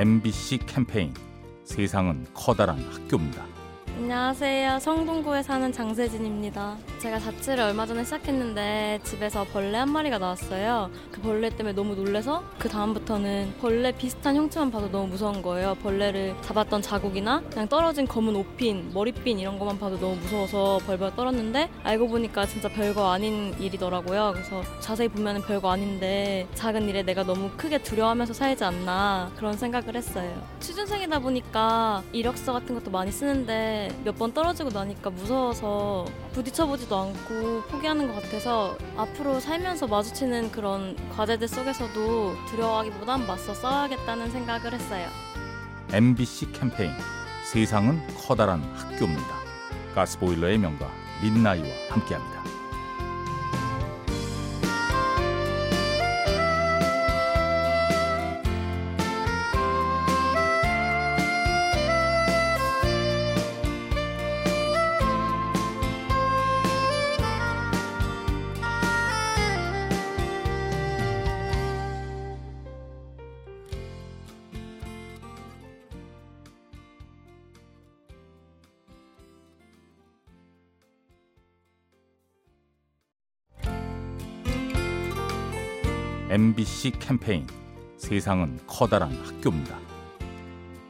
MBC 캠페인 세상은 커다란 학교입니다. 안녕하세요. 성동구에 사는 장세진입니다. 제가 자취를 얼마 전에 시작했는데 집에서 벌레 한 마리가 나왔어요. 그 벌레 때문에 너무 놀래서 그 다음부터는 벌레 비슷한 형체만 봐도 너무 무서운 거예요. 벌레를 잡았던 자국이나 그냥 떨어진 검은 옷핀, 머리핀 이런 것만 봐도 너무 무서워서 벌벌 떨었는데 알고 보니까 진짜 별거 아닌 일이더라고요. 그래서 자세히 보면 별거 아닌데 작은 일에 내가 너무 크게 두려워하면서 살지 않나 그런 생각을 했어요. 취준생이다 보니까 이력서 같은 것도 많이 쓰는데 몇 번 떨어지고 나니까 무서워서 부딪혀보지 도 않고 포기하는 것 같아서 앞으로 살면서 마주치는 그런 과제들 속에서도 두려워하기보단 맞서 싸워야겠다는 생각을 했어요. MBC 캠페인 세상은 커다란 학교입니다. 가스보일러의 명가 민나이와 함께합니다. MBC 캠페인 세상은 커다란 학교입니다.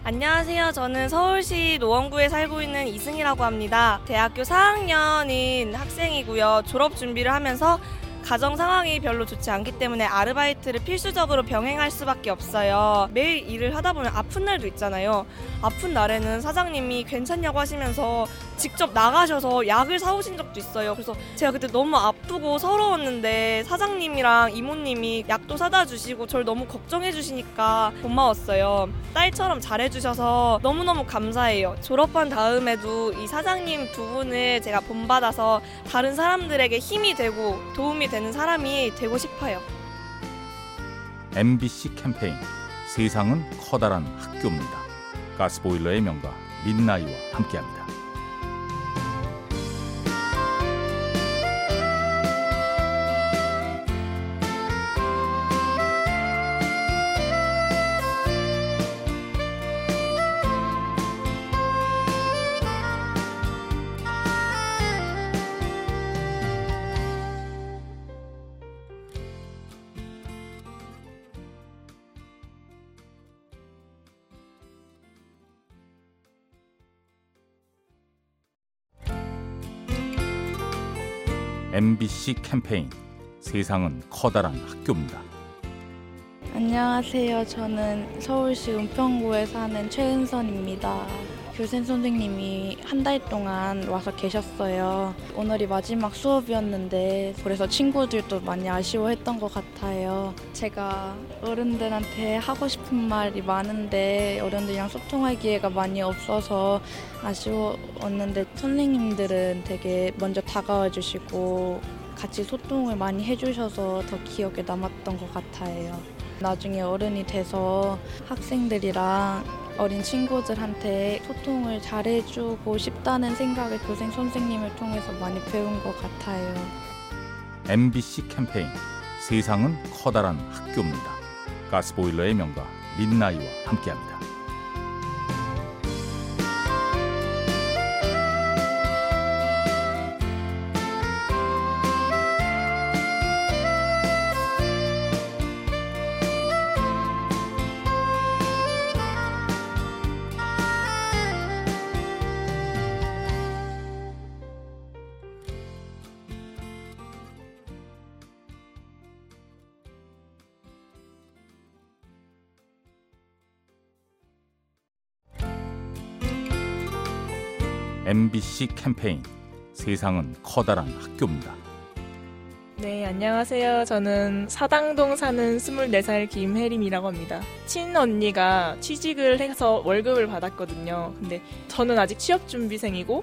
안녕하세요. 저는 서울시 노원구에 살고 있는 이승이라고 합니다. 대학교 4학년인 학생이고요. 졸업 준비를 하면서 가정 상황이 별로 좋지 않기 때문에 아르바이트를 필수적으로 병행할 수밖에 없어요. 매일 일을 하다 보면 아픈 날도 있잖아요. 아픈 날에는 사장님이 괜찮냐고 하시면서 직접 나가셔서 약을 사오신 적도 있어요. 그래서 제가 그때 너무 아프고 서러웠는데 사장님이랑 이모님이 약도 사다 주시고 저를 너무 걱정해 주시니까 고마웠어요. 딸처럼 잘해 주셔서 너무너무 감사해요. 졸업한 다음에도 이 사장님 두 분을 제가 본받아서 다른 사람들에게 힘이 되고 도움이 되는 사람이 되고 싶어요. MBC 캠페인 세상은 커다란 학교입니다. 가스보일러의 명가 민나이와 함께합니다. MBC 캠페인 세상은 커다란 학교입니다. 안녕하세요. 저는 서울시 은평구에 사는 최은선입니다. 교생 선생님이 한 달 동안 와서 계셨어요. 오늘이 마지막 수업이었는데 그래서 친구들도 많이 아쉬워했던 것 같아요. 제가 어른들한테 하고 싶은 말이 많은데 어른들이랑 소통할 기회가 많이 없어서 아쉬웠는데 선생님들은 되게 먼저 다가와 주시고 같이 소통을 많이 해주셔서 더 기억에 남았던 것 같아요. 나중에 어른이 돼서 학생들이랑 어린 친구들한테 소통을 잘해주고 싶다는 생각을 교생 선생님을 통해서 많이 배운 것 같아요. MBC 캠페인 세상은 커다란 학교입니다. 가스보일러의 명가 민나이와 함께합니다. MBC 캠페인 세상은 커다란 학교입니다. 네, 안녕하세요. 저는 사당동 사는 24살 김혜림이라고 합니다. 친언니가 취직을 해서 월급을 받았거든요. 근데 저는 아직 취업준비생이고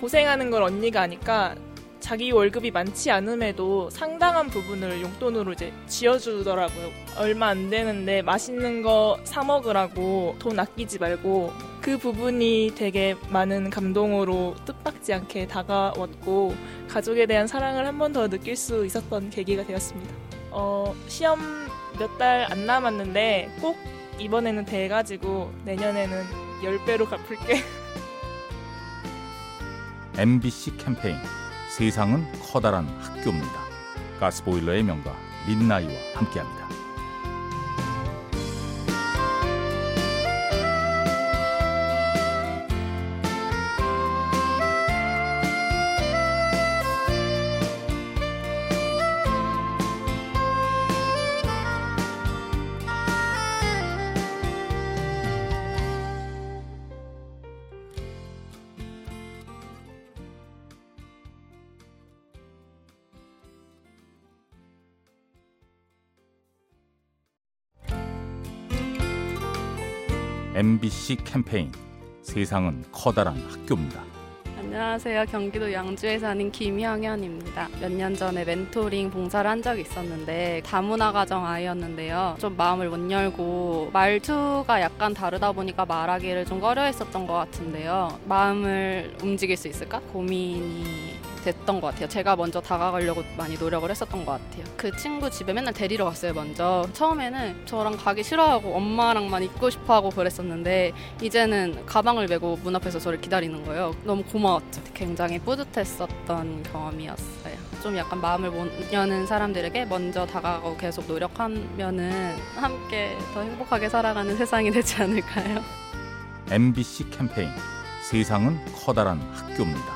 고생하는 걸 언니가 아니까 자기 월급이 많지 않음에도 상당한 부분을 용돈으로 이제 지어주더라고요. 얼마 안 되는데 맛있는 거 사 먹으라고 돈 아끼지 말고 그 부분이 되게 많은 감동으로 뜻밖지 않게 다가왔고 가족에 대한 사랑을 한 번 더 느낄 수 있었던 계기가 되었습니다. 어, 시험 몇 달 안 남았는데 꼭 이번에는 돼가지고 내년에는 10배로 갚을게. MBC 캠페인 세상은 커다란 학교입니다. 가스보일러의 명가 민나이와 함께합니다. MBC 캠페인 세상은 커다란 학교입니다. 안녕하세요. 경기도 양주에 사는 김형현입니다. 몇 년 전에 멘토링 봉사를 한 적이 있었는데 다문화 가정 아이였는데요. 좀 마음을 못 열고 말투가 약간 다르다 보니까 말하기를 좀 꺼려했었던 것 같은데요. 마음을 움직일 수 있을까 고민이 됐던 것 같아요. 제가 먼저 다가가려고 많이 노력을 했었던 것 같아요. 그 친구 집에 맨날 데리러 갔어요, 먼저. 처음에는 저랑 가기 싫어하고 엄마랑만 있고 싶어 하고 그랬었는데 이제는 가방을 메고 문 앞에서 저를 기다리는 거예요. 너무 고마웠죠. 굉장히 뿌듯했었던 경험이었어요. 좀 약간 마음을 못 여는 사람들에게 먼저 다가가고 계속 노력하면은 함께 더 행복하게 살아가는 세상이 되지 않을까요? MBC 캠페인 세상은 커다란 학교입니다.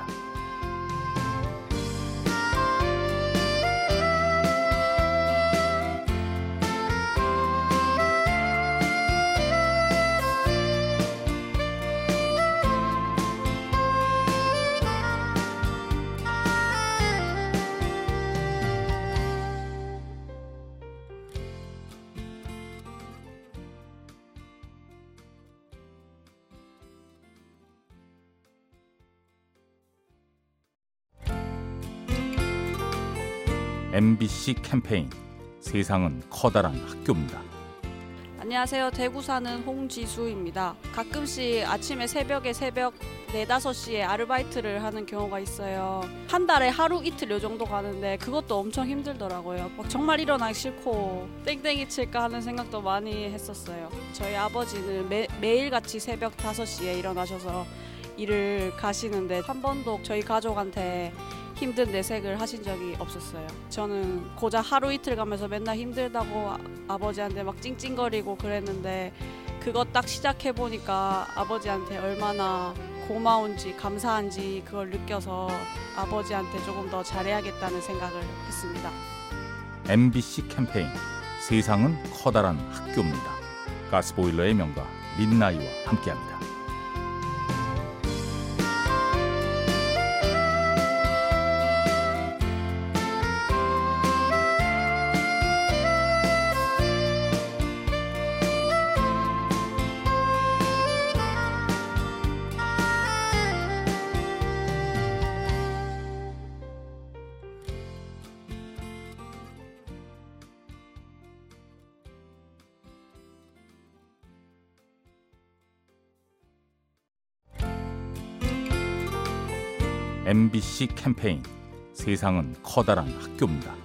MBC 캠페인 세상은 커다란 학교입니다. 안녕하세요. 대구 사는 홍지수입니다. 가끔씩 아침에 새벽에 새벽 4, 5시에 아르바이트를 하는 경우가 있어요. 한 달에 하루 이틀 요 정도 가는데 그것도 엄청 힘들더라고요. 막 정말 일어나기 싫고 땡땡이 칠까 하는 생각도 많이 했었어요. 저희 아버지는 매, 매일같이 새벽 5시에 일어나셔서 일을 가시는데 한 번도 저희 가족한테 힘든 내색을 하신 적이 없었어요. 저는 고작 하루 이틀 가면서 맨날 힘들다고 아, 버지한테막 찡찡거리고 그랬는데 그거 딱 시작해 보니까 아버지한테 얼마나 고마운지 감사한지 그걸 느껴서 아버지한테 조금 더 잘해야겠다는 생각을 했습니다. MBC 캠페인 세상은 커다란 학교입니다. 가스보일러의 명가 민나이와 함께합니다. MBC 캠페인 세상은 커다란 학교입니다.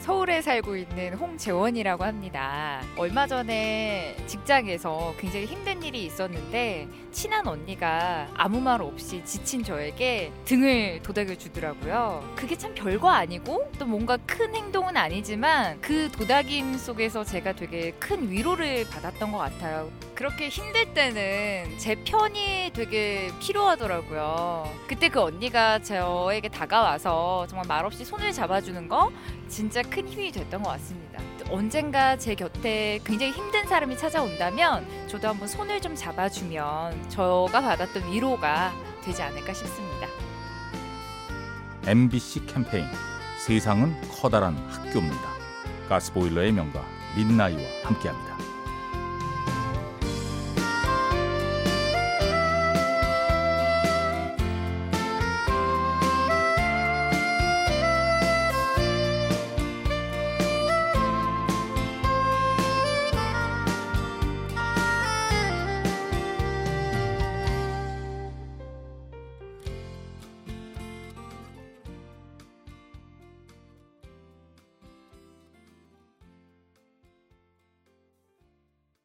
서울에 살고 있는 홍재원이라고 합니다. 얼마 전에 직장에서 굉장히 힘든 일이 있었는데 친한 언니가 아무 말 없이 지친 저에게 등을 도닥여 주더라고요. 그게 참 별거 아니고 또 뭔가 큰 행동은 아니지만 그 도닥임 속에서 제가 되게 큰 위로를 받았던 것 같아요. 그렇게 힘들 때는 제 편이 되게 필요하더라고요. 그때 그 언니가 저에게 다가와서 정말 말없이 손을 잡아주는 거 진짜 큰 힘이 됐던 것 같습니다. 언젠가 제 곁에 굉장히 힘든 사람이 찾아온다면 저도 한번 손을 좀 잡아주면 저가 받았던 위로가 되지 않을까 싶습니다. MBC 캠페인 세상은 커다란 학교입니다. 가스보일러의 명가 민나이와 함께합니다.